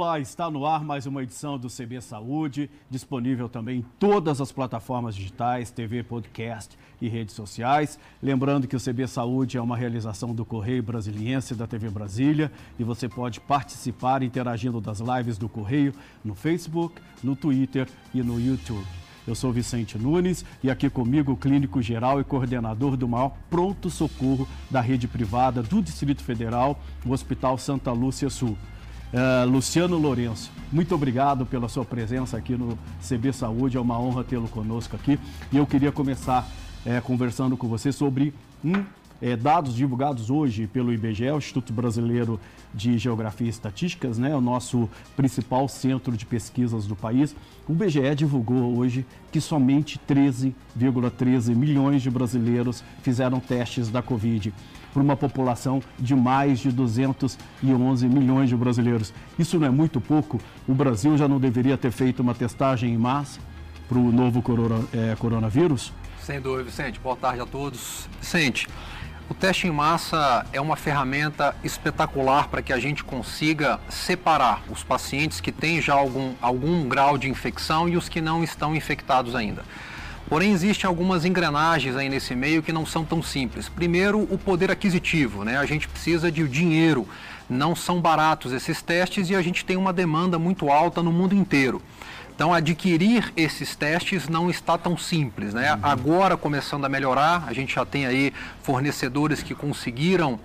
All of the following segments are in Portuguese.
Olá, está no ar mais uma edição do CB Saúde, disponível também em todas as plataformas digitais, TV, podcast e redes sociais. Lembrando que o CB Saúde é uma realização do Correio Brasiliense da TV Brasília e você pode participar interagindo das lives do Correio no Facebook, no Twitter e no YouTube. Eu sou Vicente Nunes e aqui comigo o clínico geral e coordenador do maior pronto-socorro da rede privada do Distrito Federal, o Hospital Santa Lúcia Sul. Uh, Luciano Lourenço, muito obrigado pela sua presença aqui no CB Saúde, é uma honra tê-lo conosco aqui. E eu queria começar é, conversando com você sobre um é, dados divulgados hoje pelo IBGE, o Instituto Brasileiro de Geografia e Estatísticas, né, o nosso principal centro de pesquisas do país. O IBGE divulgou hoje que somente 13,13 ,13 milhões de brasileiros fizeram testes da Covid para uma população de mais de 211 milhões de brasileiros. Isso não é muito pouco? O Brasil já não deveria ter feito uma testagem em massa para o novo corona, é, coronavírus? Sem dúvida, Vicente. Boa tarde a todos. Vicente, o teste em massa é uma ferramenta espetacular para que a gente consiga separar os pacientes que têm já algum, algum grau de infecção e os que não estão infectados ainda. Porém, existem algumas engrenagens aí nesse meio que não são tão simples. Primeiro, o poder aquisitivo, né? A gente precisa de dinheiro. Não são baratos esses testes e a gente tem uma demanda muito alta no mundo inteiro. Então, adquirir esses testes não está tão simples, né? Uhum. Agora, começando a melhorar, a gente já tem aí fornecedores que conseguiram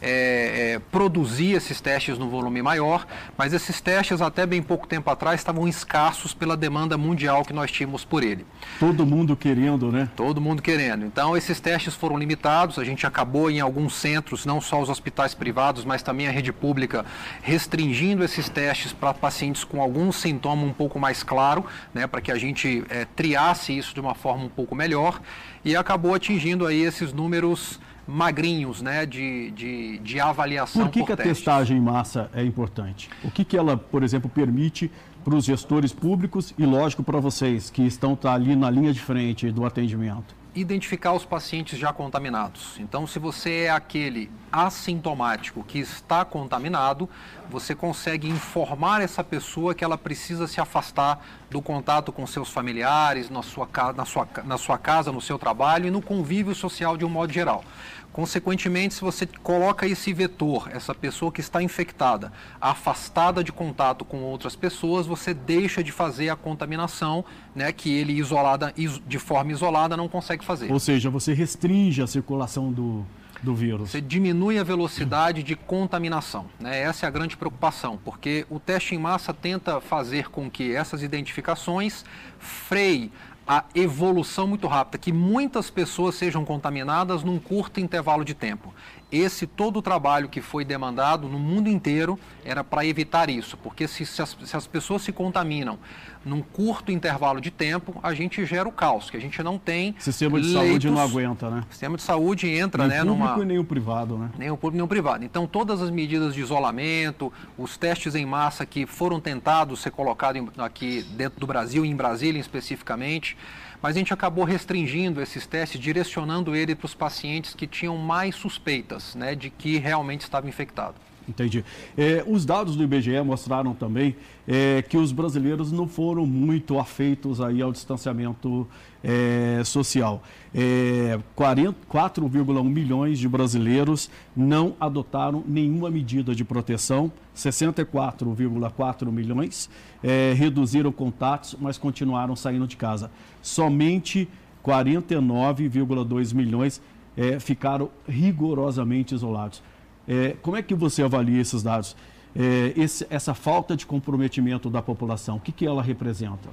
é, é, produzir esses testes no volume maior, mas esses testes até bem pouco tempo atrás estavam escassos pela demanda mundial que nós tínhamos por ele. Todo mundo querendo, né? Todo mundo querendo. Então esses testes foram limitados, a gente acabou em alguns centros, não só os hospitais privados, mas também a rede pública, restringindo esses testes para pacientes com algum sintoma um pouco mais claro, né, para que a gente é, triasse isso de uma forma um pouco melhor e acabou atingindo aí esses números magrinhos né, de, de, de avaliação. Por que, por que a testagem em massa é importante? O que, que ela, por exemplo, permite para os gestores públicos e, lógico, para vocês que estão tá ali na linha de frente do atendimento? identificar os pacientes já contaminados. Então, se você é aquele assintomático que está contaminado, você consegue informar essa pessoa que ela precisa se afastar do contato com seus familiares, na sua, na sua, na sua casa, no seu trabalho e no convívio social de um modo geral. Consequentemente, se você coloca esse vetor, essa pessoa que está infectada, afastada de contato com outras pessoas, você deixa de fazer a contaminação, né, que ele isolada, de forma isolada não consegue fazer. Ou seja, você restringe a circulação do, do vírus. Você diminui a velocidade de contaminação. Né? Essa é a grande preocupação, porque o teste em massa tenta fazer com que essas identificações freiem a evolução muito rápida, que muitas pessoas sejam contaminadas num curto intervalo de tempo. Esse todo o trabalho que foi demandado no mundo inteiro era para evitar isso, porque se, se, as, se, as, pessoas se contaminam num curto intervalo de tempo, a gente gera o caos, que a gente não tem. O sistema de leitos, saúde não aguenta, né? O sistema de saúde entra, nem né? Nem o público numa... e nem o privado, né? Nem o público nem o privado. Então, todas as medidas de isolamento, os testes em massa que foram tentados ser colocados aqui dentro do Brasil, em Brasília especificamente, mas a gente acabou restringindo esses testes, direcionando ele para os pacientes que tinham mais suspeitas né, de que realmente estava infectado. Entendi. É, os dados do IBGE mostraram também é, que os brasileiros não foram muito afeitos aí ao distanciamento é, social. 4,1 é, milhões de brasileiros não adotaram nenhuma medida de proteção, 64,4 milhões é, reduziram contatos, mas continuaram saindo de casa. Somente 49,2 milhões é, ficaram rigorosamente isolados. É, como é que você avalia esses dados? É, esse, essa falta de comprometimento da população, o que, que ela representa?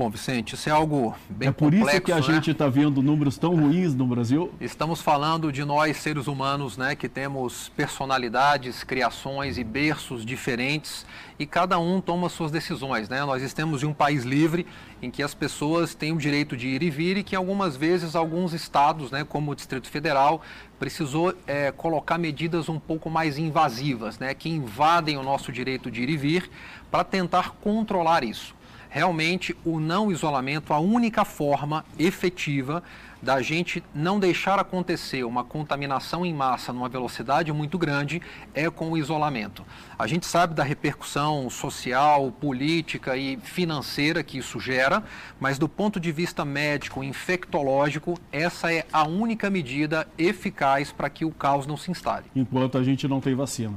Bom, Vicente, isso é algo bem É por complexo, isso que a né? gente está vendo números tão ruins no Brasil? Estamos falando de nós, seres humanos, né, que temos personalidades, criações e berços diferentes e cada um toma suas decisões. Né? Nós estamos em um país livre em que as pessoas têm o direito de ir e vir e que algumas vezes alguns estados, né, como o Distrito Federal, precisou é, colocar medidas um pouco mais invasivas, né, que invadem o nosso direito de ir e vir para tentar controlar isso. Realmente o não isolamento, a única forma efetiva da gente não deixar acontecer uma contaminação em massa numa velocidade muito grande é com o isolamento. A gente sabe da repercussão social, política e financeira que isso gera, mas do ponto de vista médico, infectológico, essa é a única medida eficaz para que o caos não se instale. Enquanto a gente não tem vacina.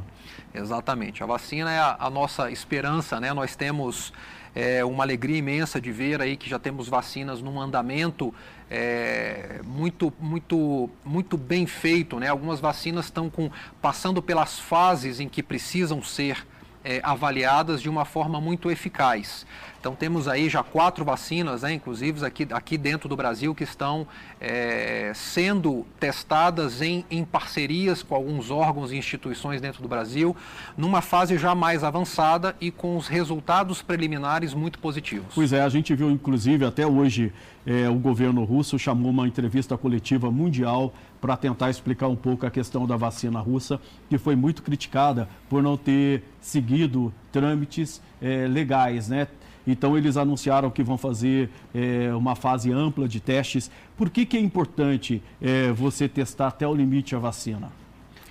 Exatamente. A vacina é a, a nossa esperança, né? Nós temos é uma alegria imensa de ver aí que já temos vacinas num andamento é, muito, muito, muito bem feito. Né? Algumas vacinas estão com, passando pelas fases em que precisam ser é, avaliadas de uma forma muito eficaz. Então temos aí já quatro vacinas, né, inclusive aqui, aqui dentro do Brasil, que estão é, sendo testadas em, em parcerias com alguns órgãos e instituições dentro do Brasil, numa fase já mais avançada e com os resultados preliminares muito positivos. Pois é, a gente viu inclusive até hoje é, o governo russo chamou uma entrevista coletiva mundial para tentar explicar um pouco a questão da vacina russa, que foi muito criticada por não ter seguido trâmites é, legais, né? Então, eles anunciaram que vão fazer é, uma fase ampla de testes. Por que, que é importante é, você testar até o limite a vacina?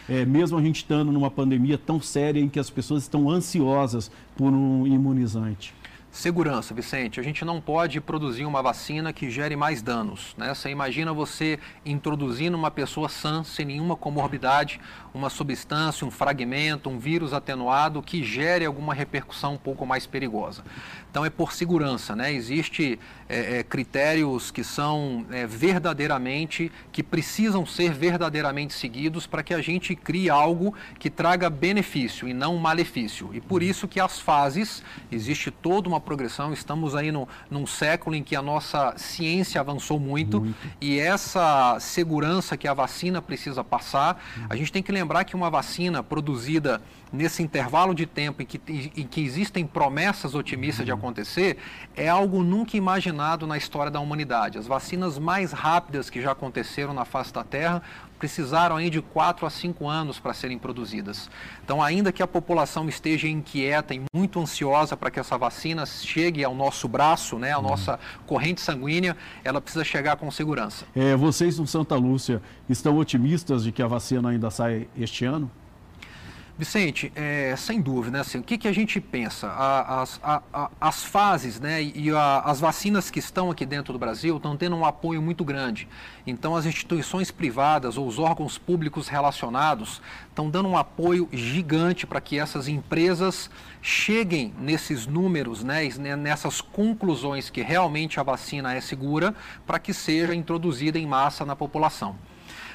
É, mesmo a gente estando numa pandemia tão séria em que as pessoas estão ansiosas por um imunizante. Segurança, Vicente. A gente não pode produzir uma vacina que gere mais danos. Né? Você imagina você introduzindo uma pessoa sã, sem nenhuma comorbidade, uma substância, um fragmento, um vírus atenuado que gere alguma repercussão um pouco mais perigosa. Então é por segurança, né? Existem é, é, critérios que são é, verdadeiramente, que precisam ser verdadeiramente seguidos para que a gente crie algo que traga benefício e não malefício. E por isso que as fases, existe toda uma progressão, estamos aí no, num século em que a nossa ciência avançou muito, muito. e essa segurança que a vacina precisa passar, a gente tem que lembrar que uma vacina produzida nesse intervalo de tempo em que, em que existem promessas otimistas de uhum. acontecer, é algo nunca imaginado na história da humanidade. As vacinas mais rápidas que já aconteceram na face da Terra precisaram aí de 4 a 5 anos para serem produzidas. Então, ainda que a população esteja inquieta e muito ansiosa para que essa vacina chegue ao nosso braço, né, à uhum. nossa corrente sanguínea, ela precisa chegar com segurança. É, vocês no Santa Lúcia estão otimistas de que a vacina ainda sai este ano? Vicente, é, sem dúvida, né, assim, o que, que a gente pensa? A, as, a, a, as fases né, e as vacinas que estão aqui dentro do Brasil estão tendo um apoio muito grande. Então, as instituições privadas ou os órgãos públicos relacionados estão dando um apoio gigante para que essas empresas cheguem nesses números, né, nessas conclusões que realmente a vacina é segura, para que seja introduzida em massa na população.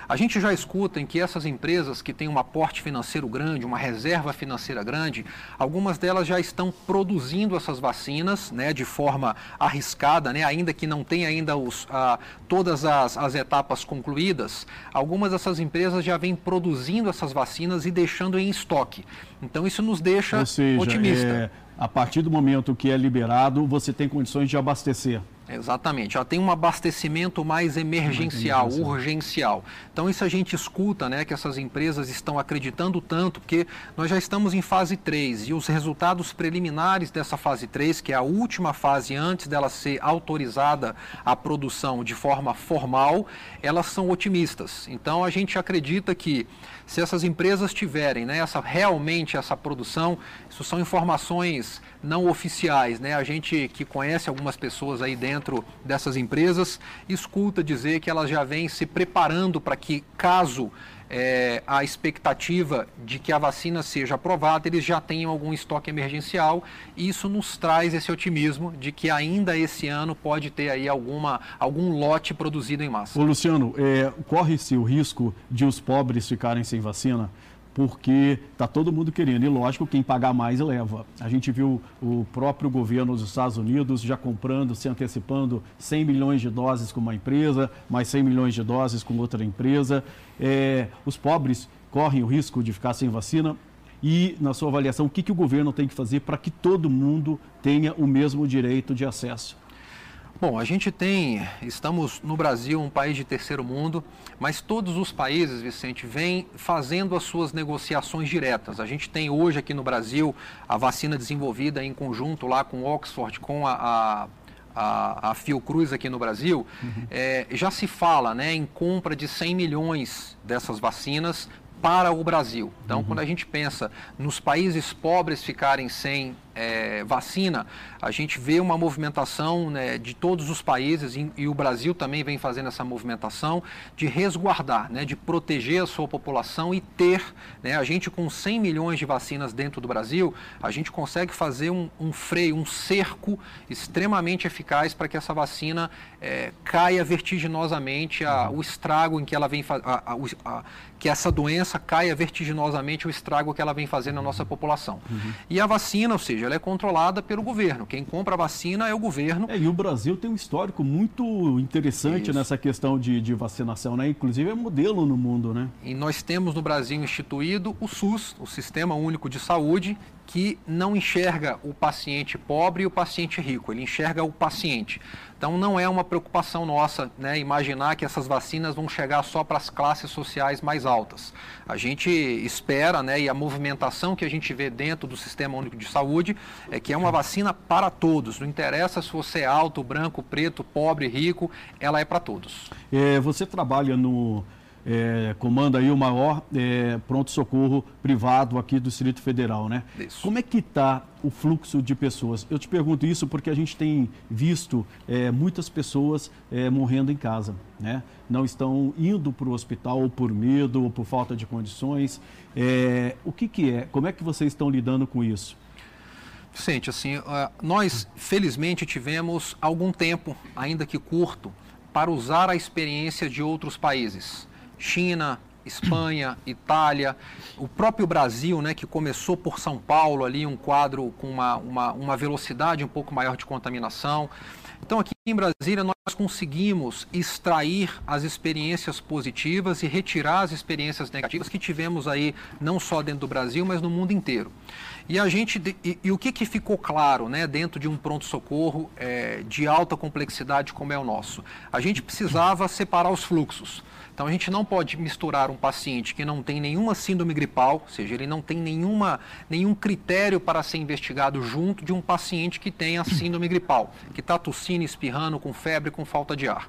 A gente já escuta em que essas empresas que têm um aporte financeiro grande, uma reserva financeira grande, algumas delas já estão produzindo essas vacinas né, de forma arriscada, né, ainda que não tenha ainda os, ah, todas as, as etapas concluídas. Algumas dessas empresas já vêm produzindo essas vacinas e deixando em estoque. Então isso nos deixa seja, otimista. É, a partir do momento que é liberado, você tem condições de abastecer. Exatamente, já tem um abastecimento mais emergencial, urgencial. Então isso a gente escuta, né, que essas empresas estão acreditando tanto, porque nós já estamos em fase 3 e os resultados preliminares dessa fase 3, que é a última fase antes dela ser autorizada a produção de forma formal, elas são otimistas. Então a gente acredita que se essas empresas tiverem né, essa, realmente essa produção, isso são informações não oficiais, né? A gente que conhece algumas pessoas aí dentro dessas empresas, escuta dizer que elas já vêm se preparando para que, caso é, a expectativa de que a vacina seja aprovada, eles já tenham algum estoque emergencial e isso nos traz esse otimismo de que ainda esse ano pode ter aí alguma, algum lote produzido em massa. Ô Luciano, é, corre-se o risco de os pobres ficarem sem vacina? Porque está todo mundo querendo. E lógico, quem pagar mais leva. A gente viu o próprio governo dos Estados Unidos já comprando, se antecipando 100 milhões de doses com uma empresa, mais 100 milhões de doses com outra empresa. É, os pobres correm o risco de ficar sem vacina. E, na sua avaliação, o que, que o governo tem que fazer para que todo mundo tenha o mesmo direito de acesso? Bom, a gente tem, estamos no Brasil, um país de terceiro mundo, mas todos os países, Vicente, vêm fazendo as suas negociações diretas. A gente tem hoje aqui no Brasil a vacina desenvolvida em conjunto lá com Oxford, com a, a a, a Fiocruz aqui no Brasil, uhum. é, já se fala né, em compra de 100 milhões dessas vacinas para o Brasil. Então, uhum. quando a gente pensa nos países pobres ficarem sem é, vacina, a gente vê uma movimentação né, de todos os países, e, e, o Brasil também vem fazendo essa movimentação de resguardar, né, de proteger a sua população e ter, né, a gente com 100 milhões de vacinas dentro do Brasil, a gente consegue fazer um, um freio, um cerco extremamente eficaz para que essa vacina é, caia vertiginosamente a, o estrago em que ela vem a, a, que essa doença caia vertiginosamente o estrago que ela vem fazendo na nossa população. Uhum. E a vacina, ou seja, ela é controlada pelo governo. Quem compra a vacina é o governo. É, e o Brasil tem um histórico muito interessante Isso. nessa questão de, de, vacinação, né? Inclusive é modelo no mundo, né? E nós temos no Brasil instituído o SUS, o Sistema Único de Saúde, que não enxerga o paciente pobre e o paciente rico, ele enxerga o paciente. Então não é uma preocupação nossa né, imaginar que essas vacinas vão chegar só para as classes sociais mais altas. A gente espera, né, e a movimentação que a gente vê dentro do Sistema Único de Saúde é que é uma vacina para todos. Não interessa se você é alto, branco, preto, pobre, rico, ela é para todos. É, você trabalha no é, comanda aí o maior é, pronto-socorro privado aqui do Distrito Federal, né? Isso. Como é que está o fluxo de pessoas? Eu te pergunto isso porque a gente tem visto é, muitas pessoas é, morrendo em casa, né? Não estão indo para o hospital ou por medo ou por falta de condições. É, o que, que é? Como é que vocês estão lidando com isso? Vicente, assim, nós felizmente tivemos algum tempo, ainda que curto, para usar a experiência de outros países. China, Espanha, Itália, o próprio Brasil, né, que começou por São Paulo ali, um quadro com uma, uma, uma velocidade um pouco maior de contaminação. Então, aqui em Brasília, nós conseguimos extrair as experiências positivas e retirar as experiências negativas que tivemos aí, não só dentro do Brasil, mas no mundo inteiro. E a gente e, e o que, que ficou claro né, dentro de um pronto-socorro é, de alta complexidade como é o nosso? A gente precisava separar os fluxos. Então a gente não pode misturar um paciente que não tem nenhuma síndrome gripal, ou seja, ele não tem nenhuma, nenhum critério para ser investigado junto de um paciente que tem a síndrome gripal, que está tossindo, espirrando, com febre, com falta de ar.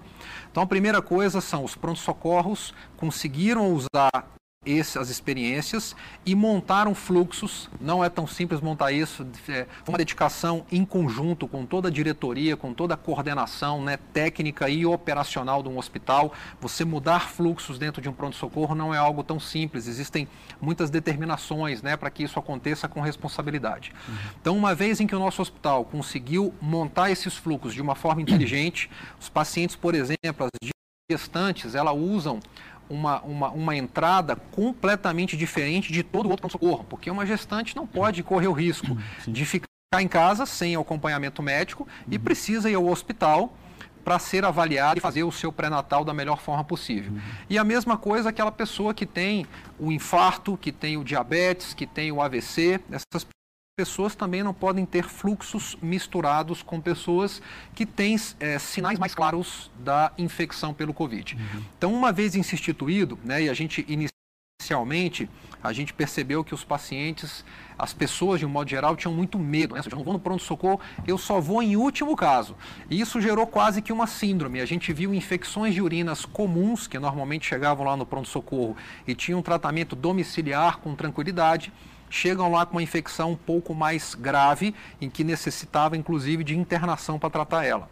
Então a primeira coisa são os prontos-socorros conseguiram usar essas experiências e montaram fluxos. Não é tão simples montar isso, é uma dedicação em conjunto com toda a diretoria, com toda a coordenação né, técnica e operacional de um hospital. Você mudar fluxos dentro de um pronto-socorro não é algo tão simples, existem muitas determinações né, para que isso aconteça com responsabilidade. Uhum. Então, uma vez em que o nosso hospital conseguiu montar esses fluxos de uma forma inteligente, os pacientes, por exemplo, as gestantes, elas usam uma, uma, uma entrada completamente diferente de todo o outro socorro, porque uma gestante não pode correr o risco Sim. de ficar em casa sem acompanhamento médico uhum. e precisa ir ao hospital para ser avaliado e fazer o seu pré-natal da melhor forma possível. Uhum. E a mesma coisa aquela pessoa que tem o infarto, que tem o diabetes, que tem o AVC, essas pessoas também não podem ter fluxos misturados com pessoas que têm é, sinais mais claros da infecção pelo Covid. Uhum. Então, uma vez instituído, né, e a gente inicialmente, a gente percebeu que os pacientes, as pessoas de um modo geral, tinham muito medo. Né? Eu não vou no pronto-socorro, eu só vou em último caso. E isso gerou quase que uma síndrome. A gente viu infecções de urinas comuns, que normalmente chegavam lá no pronto-socorro e tinham um tratamento domiciliar com tranquilidade chegam lá com uma infecção um pouco mais grave, em que necessitava inclusive de internação para tratar ela.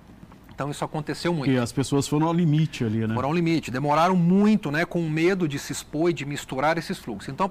Então isso aconteceu muito. E as pessoas foram ao limite ali, né? Foram ao limite, demoraram muito, né, com medo de se expor e de misturar esses fluxos. Então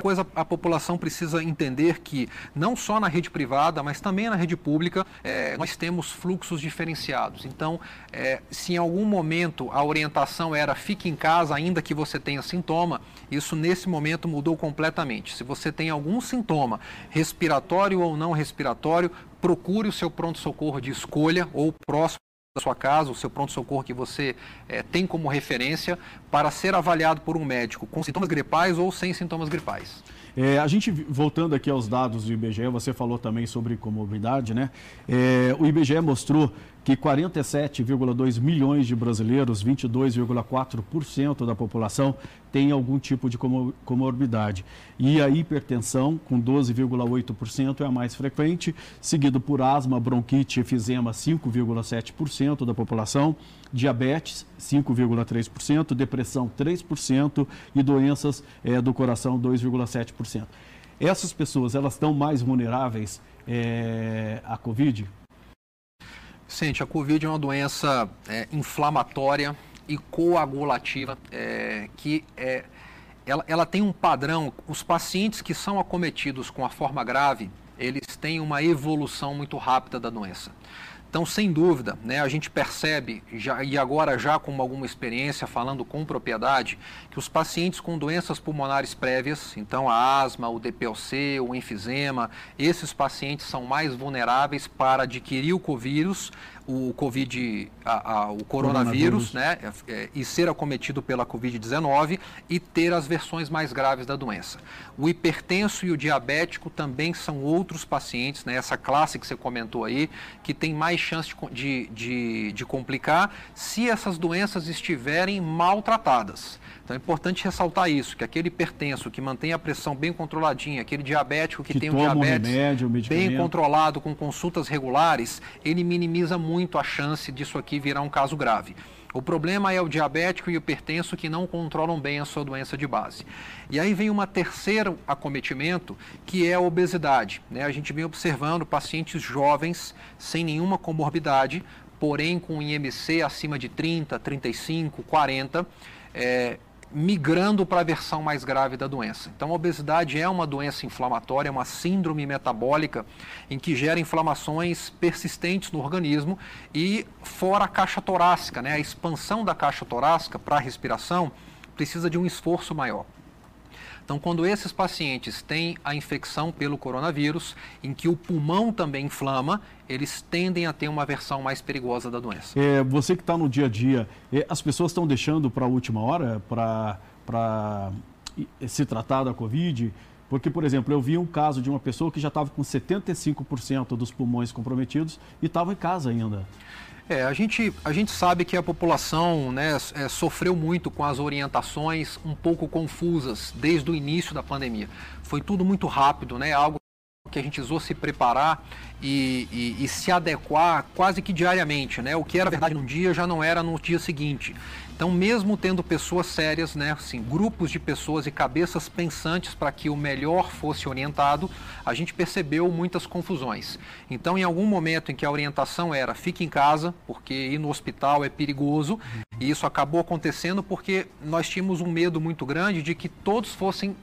coisa a população precisa entender que não só na rede privada, mas também na rede pública, é, nós temos fluxos diferenciados. Então, é, se em algum momento a orientação era fique em casa ainda que você tenha sintoma, isso nesse momento mudou completamente. Se você tem algum sintoma, respiratório ou não respiratório, procure o seu pronto-socorro de escolha ou próximo sua casa, o seu pronto-socorro que você é, tem como referência para ser avaliado por um médico com sintomas gripais ou sem sintomas gripais. É, a gente, voltando aqui aos dados do IBGE, você falou também sobre comorbidade, né? É, o IBGE mostrou que 47,2 milhões de brasileiros, 22,4% da população, tem algum tipo de comorbidade. E a hipertensão, com 12,8%, é a mais frequente, seguido por asma, bronquite e efizema, 5,7% da população, diabetes, 5,3%, depressão, 3% e doenças é, do coração, 2,7%. Essas pessoas, elas estão mais vulneráveis é, à Covid? Sente, a Covid é uma doença é, inflamatória e coagulativa, é, que é, ela, ela tem um padrão, os pacientes que são acometidos com a forma grave, eles têm uma evolução muito rápida da doença. Então, sem dúvida, né, a gente percebe, já, e agora já com alguma experiência, falando com propriedade, que os pacientes com doenças pulmonares prévias, então a asma, o DPLC, o enfisema, esses pacientes são mais vulneráveis para adquirir o covírus o Covid, a, a, o coronavírus, coronavírus. Né, é, e ser acometido pela Covid-19 e ter as versões mais graves da doença. O hipertenso e o diabético também são outros pacientes, né, essa classe que você comentou aí, que tem mais chance de, de, de complicar se essas doenças estiverem maltratadas. Então é importante ressaltar isso, que aquele hipertenso que mantém a pressão bem controladinha, aquele diabético que, que tem um diabetes remédio, bem controlado, com consultas regulares, ele minimiza muito a chance disso aqui virar um caso grave. O problema é o diabético e o hipertenso que não controlam bem a sua doença de base. E aí vem uma terceira acometimento, que é a obesidade. Né? A gente vem observando pacientes jovens sem nenhuma comorbidade, porém com IMC acima de 30, 35, 40, é, migrando para a versão mais grave da doença. Então, a obesidade é uma doença inflamatória, é uma síndrome metabólica em que gera inflamações persistentes no organismo e fora a caixa torácica, né? A expansão da caixa torácica para a respiração precisa de um esforço maior. Então, quando esses pacientes têm a infecção pelo coronavírus, em que o pulmão também inflama, eles tendem a ter uma versão mais perigosa da doença. É, você que está no dia a dia, é, as pessoas estão deixando para a última hora para se tratar da Covid? Porque, por exemplo, eu vi um caso de uma pessoa que já estava com 75% dos pulmões comprometidos e estava em casa ainda. É, a gente, a gente sabe que a população né, é, sofreu muito com as orientações um pouco confusas desde o início da pandemia. Foi tudo muito rápido, né? Algo que a gente precisou se preparar e, e, e, se adequar quase que diariamente, né? O que era verdade num dia já não era no dia seguinte. Então, mesmo tendo pessoas sérias, né, assim, grupos de pessoas e cabeças pensantes para que o melhor fosse orientado, a gente percebeu muitas confusões. Então, em algum momento em que a orientação era fique em casa, porque ir no hospital é perigoso, e isso acabou acontecendo porque nós tínhamos um medo muito grande de que todos fossem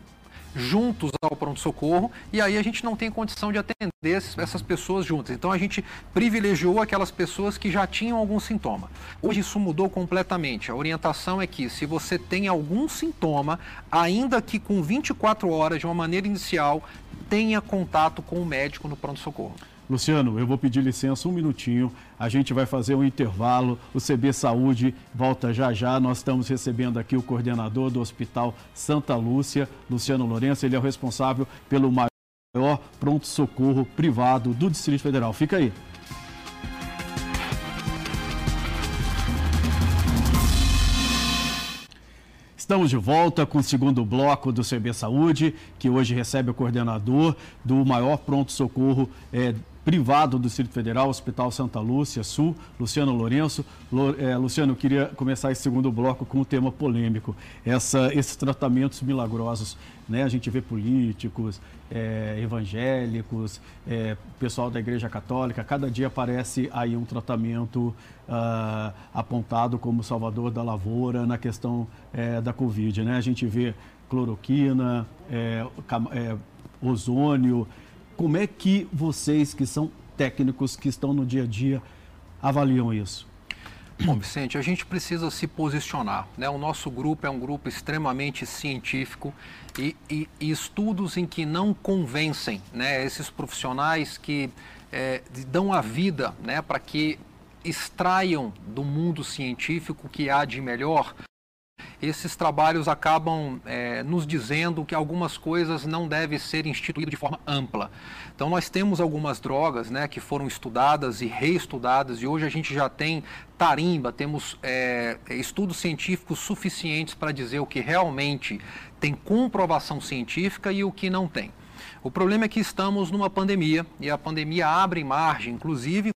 juntos ao pronto-socorro e aí a gente não tem condição de atender essas pessoas juntas. Então a gente privilegiou aquelas pessoas que já tinham algum sintoma. Hoje isso mudou completamente. A orientação é que se você tem algum sintoma, ainda que com 24 horas, de uma maneira inicial, tenha contato com o médico no pronto-socorro. Luciano, eu vou pedir licença um minutinho. A gente vai fazer um intervalo. O CB Saúde volta já já. Nós estamos recebendo aqui o coordenador do Hospital Santa Lúcia, Luciano Lourenço. Ele é o responsável pelo maior pronto-socorro privado do Distrito Federal. Fica aí. Estamos de volta com o segundo bloco do CB Saúde, que hoje recebe o coordenador do maior pronto-socorro é, privado do Distrito Federal, Hospital Santa Lúcia Sul, Luciano Lourenço. É, Luciano, eu queria começar esse segundo bloco com um tema polêmico, essa, esses tratamentos milagrosos. Né? A gente vê políticos, é, evangélicos, é, pessoal da Igreja Católica, cada dia aparece aí um tratamento uh, apontado como salvador da lavoura na questão é, da Covid. Né? A gente vê cloroquina, ozônio, como é que vocês, que são técnicos, que estão no dia a dia, avaliam isso? Bom, Vicente, a gente precisa se posicionar. Né? O nosso grupo é um grupo extremamente científico e, e, e estudos em que não convencem né, esses profissionais que é, dão a vida né, para que extraiam do mundo científico o que há de melhor esses trabalhos acabam é, nos dizendo que algumas coisas não devem ser instituídas de forma ampla. Então, nós temos algumas drogas né, que foram estudadas e reestudadas, e hoje a gente já tem tarimba, temos é, estudos científicos suficientes para dizer o que realmente tem comprovação científica e o que não tem. O problema é que estamos numa pandemia e a pandemia abre margem, inclusive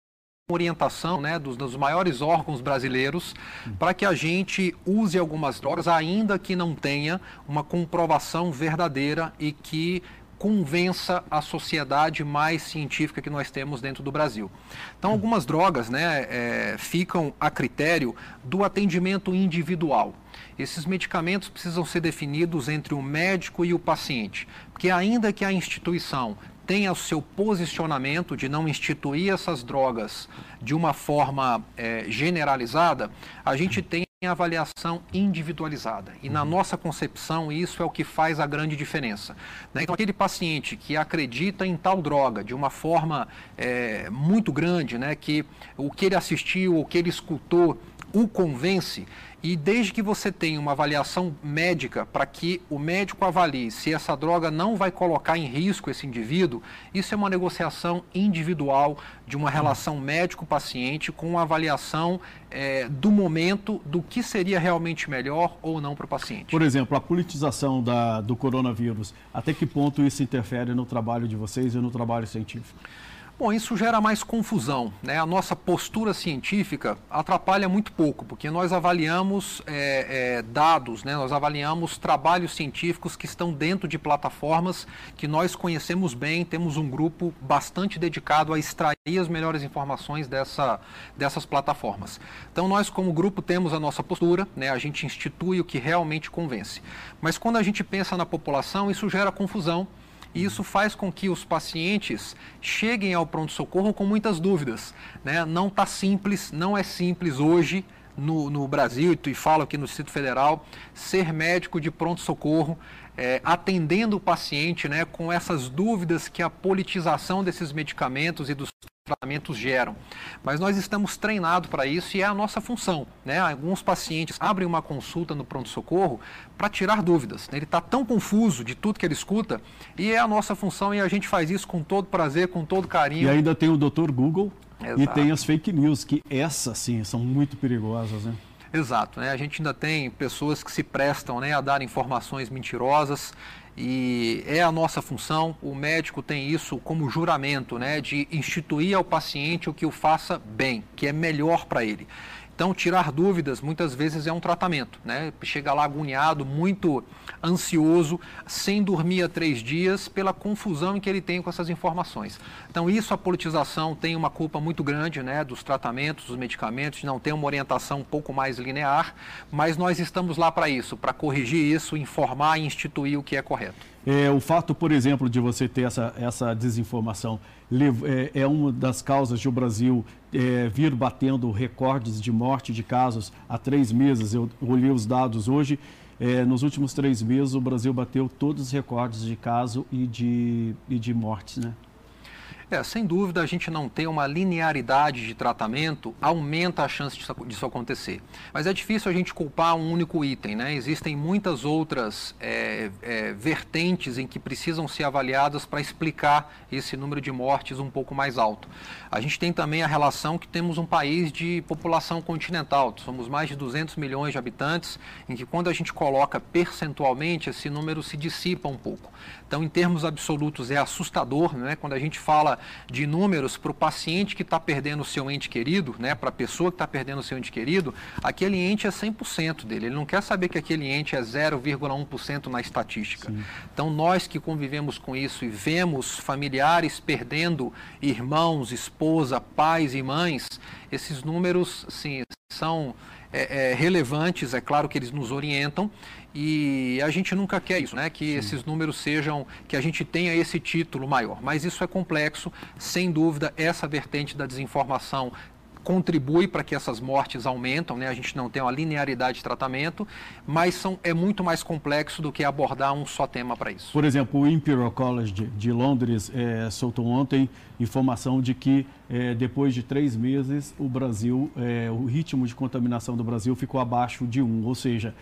orientação né, dos, dos, maiores órgãos brasileiros para que a gente use algumas drogas, ainda que não tenha uma comprovação verdadeira e que convença a sociedade mais científica que nós temos dentro do Brasil. Então, algumas drogas né, é, ficam a critério do atendimento individual. Esses medicamentos precisam ser definidos entre o médico e o paciente, porque ainda que a instituição tenha o seu posicionamento de não instituir essas drogas de uma forma é, generalizada, a gente tem avaliação individualizada. E na nossa concepção, isso é o que faz a grande diferença. Né? Então, aquele paciente que acredita em tal droga de uma forma é, muito grande, né? que o que ele assistiu, o que ele escutou, o convence, e desde que você tenha uma avaliação médica para que o médico avalie se essa droga não vai colocar em risco esse indivíduo, isso é uma negociação individual de uma relação médico-paciente com uma avaliação é, do momento do que seria realmente melhor ou não para o paciente. Por exemplo, a politização da, do coronavírus, até que ponto isso interfere no trabalho de vocês e no trabalho científico? Bom, isso gera mais confusão. Né? A nossa postura científica atrapalha muito pouco, porque nós avaliamos é, é, dados, né? nós avaliamos trabalhos científicos que estão dentro de plataformas que nós conhecemos bem, temos um grupo bastante dedicado a extrair as melhores informações dessa, dessas plataformas. Então, nós, como grupo, temos a nossa postura, né? a gente institui o que realmente convence. Mas quando a gente pensa na população, isso gera confusão e isso faz com que os pacientes cheguem ao pronto-socorro com muitas dúvidas. Né? Não está simples, não é simples hoje no, no Brasil, e falo aqui no Distrito Federal, ser médico de pronto-socorro, é, atendendo o paciente né, com essas dúvidas que a politização desses medicamentos e dos tratamentos geram. Mas nós estamos treinados para isso e é a nossa função. Né? Alguns pacientes abrem uma consulta no pronto-socorro para tirar dúvidas. Né? Ele está tão confuso de tudo que ele escuta e é a nossa função e a gente faz isso com todo prazer, com todo carinho. E ainda tem o Dr. Google Exato. e tem as fake news, que essas sim são muito perigosas. Né? Exato, né? a gente ainda tem pessoas que se prestam né, a dar informações mentirosas e é a nossa função, o médico tem isso como juramento, né, de instituir ao paciente o que o faça bem, que é melhor para ele. Então, tirar dúvidas muitas vezes é um tratamento, né? Chega lá agoniado, muito ansioso, sem dormir há três dias, pela confusão que ele tem com essas informações. Então, isso a politização tem uma culpa muito grande, né? Dos tratamentos, dos medicamentos, de não ter uma orientação um pouco mais linear, mas nós estamos lá para isso, para corrigir isso, informar e instituir o que é correto. É, o fato, por exemplo, de você ter essa, essa desinformação é, é uma das causas de o Brasil é, vir batendo recordes de morte de casos há três meses. Eu olhei os dados hoje. É, nos últimos três meses, o Brasil bateu todos os recordes de caso e de, e de mortes, né? É, sem dúvida, a gente não ter uma linearidade de tratamento aumenta a chance disso, acontecer. Mas é difícil a gente culpar um único item, né? Existem muitas outras é, é, vertentes em que precisam ser avaliadas para explicar esse número de mortes um pouco mais alto. A gente tem também a relação que temos um país de população continental, somos mais de 200 milhões de habitantes, em que quando a gente coloca percentualmente, esse número se dissipa um pouco. Então, em termos absolutos, é assustador, né? Quando a gente fala de números para o paciente que está perdendo o seu ente querido, né? Para a pessoa que está perdendo o seu ente querido, aquele ente é 100% dele. Ele não quer saber que aquele ente é 0,1% na estatística. Sim. Então, nós que convivemos com isso e vemos familiares perdendo irmãos, esposa, pais e mães, esses números, sim, são é, é, relevantes, é claro que eles nos orientam e a gente nunca quer isso, né? Que Sim. esses números sejam, que a gente tenha esse título maior. Mas isso é complexo, sem dúvida, essa vertente da desinformação contribui para que essas mortes aumentam, né? a gente não tem uma linearidade de tratamento, mas são, é muito mais complexo do que abordar um só tema para isso. Por exemplo, o Imperial College de, Londres é, soltou ontem informação de que é, depois de três meses o Brasil, é, o ritmo de contaminação do Brasil ficou abaixo de um, ou seja,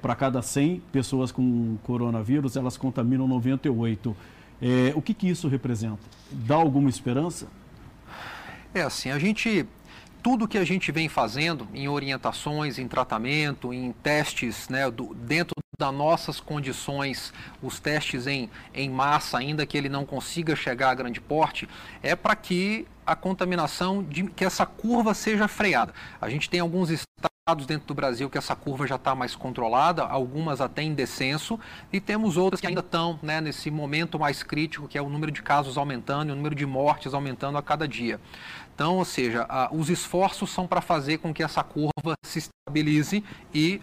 para cada 100 pessoas com coronavírus, elas contaminam 98. o que, que isso representa? Dá alguma esperança? É assim, a gente tudo que a gente vem fazendo em orientações, em tratamento, em testes né, do, dentro das nossas condições, os testes em, em massa, ainda que ele não consiga chegar a grande porte, é para que a contaminação, de, que essa curva seja freada. A gente tem alguns estados dentro do Brasil que essa curva já está mais controlada, algumas até em descenso, e temos outras que ainda estão né, nesse momento mais crítico, que é o número de casos aumentando e o número de mortes aumentando a cada dia. Então, ou seja, a, os esforços são para fazer com que essa curva se estabilize e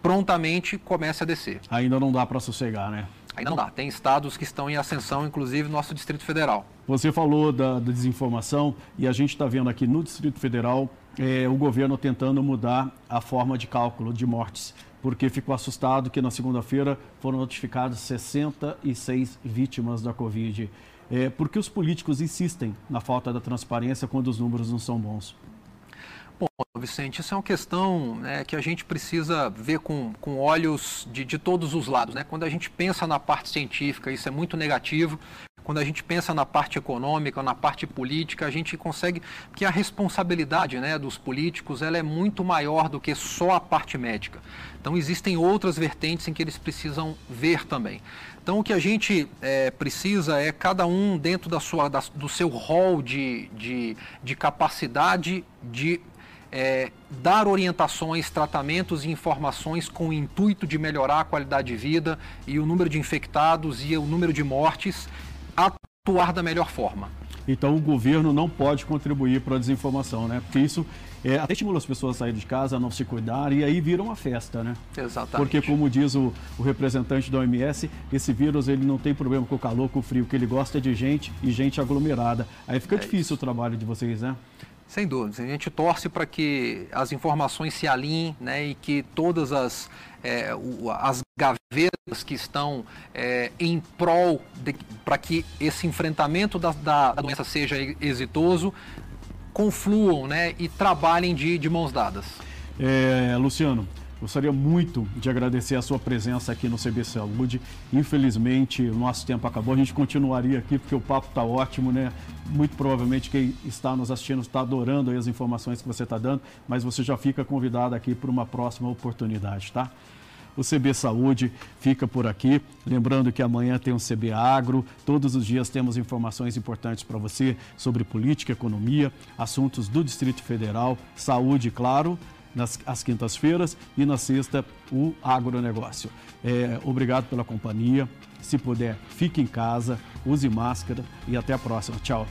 prontamente comece a descer. Ainda não dá para sossegar, né? Ainda não dá. Tem estados que estão em ascensão, inclusive nosso Distrito Federal. Você falou da, da desinformação e a gente está vendo aqui no Distrito Federal é, o governo tentando mudar a forma de cálculo de mortes, porque ficou assustado que na segunda-feira foram notificadas 66 vítimas da Covid. É, por que os políticos insistem na falta da transparência quando os números não são bons? Bom, Vicente, isso é uma questão né, que a gente precisa ver com, com olhos de, de todos os lados. Né? Quando a gente pensa na parte científica, isso é muito negativo. Quando a gente pensa na parte econômica, na parte política, a gente consegue que a responsabilidade né, dos políticos ela é muito maior do que só a parte médica. Então existem outras vertentes em que eles precisam ver também. Então, o que a gente é, precisa é cada um dentro da sua, da, do seu rol de, de, de capacidade de é, dar orientações, tratamentos e informações com o intuito de melhorar a qualidade de vida e o número de infectados e o número de mortes, atuar da melhor forma. Então, o governo não pode contribuir para a desinformação, né? Porque isso é, até estimula as pessoas a saírem de casa, a não se cuidar, e aí vira uma festa, né? Exatamente. Porque, como diz o, o, representante da OMS, esse vírus ele não tem problema com o calor, com o frio, o que ele gosta é de gente e gente aglomerada. Aí fica é difícil isso. o trabalho de vocês, né? Sem dúvida. A gente torce para que as informações se alinhem né, e que todas as, é, as gavetas que estão é, em prol para que esse enfrentamento da, da doença seja exitoso confluam né, e trabalhem de, de mãos dadas. É, Luciano, gostaria muito de agradecer a sua presença aqui no CB Saúde. Infelizmente, o nosso tempo acabou. A gente continuaria aqui porque o papo está ótimo, né? Muito provavelmente quem está nos assistindo está adorando as informações que você está dando, mas você já fica convidado aqui para uma próxima oportunidade, tá? O CB Saúde fica por aqui. Lembrando que amanhã tem o CB Agro. Todos os dias temos informações importantes para você sobre política, economia, assuntos do Distrito Federal, saúde, claro, nas às quintas-feiras e na sexta o agronegócio. É, obrigado pela companhia. Se puder, fique em casa, use máscara e até a próxima. Tchau.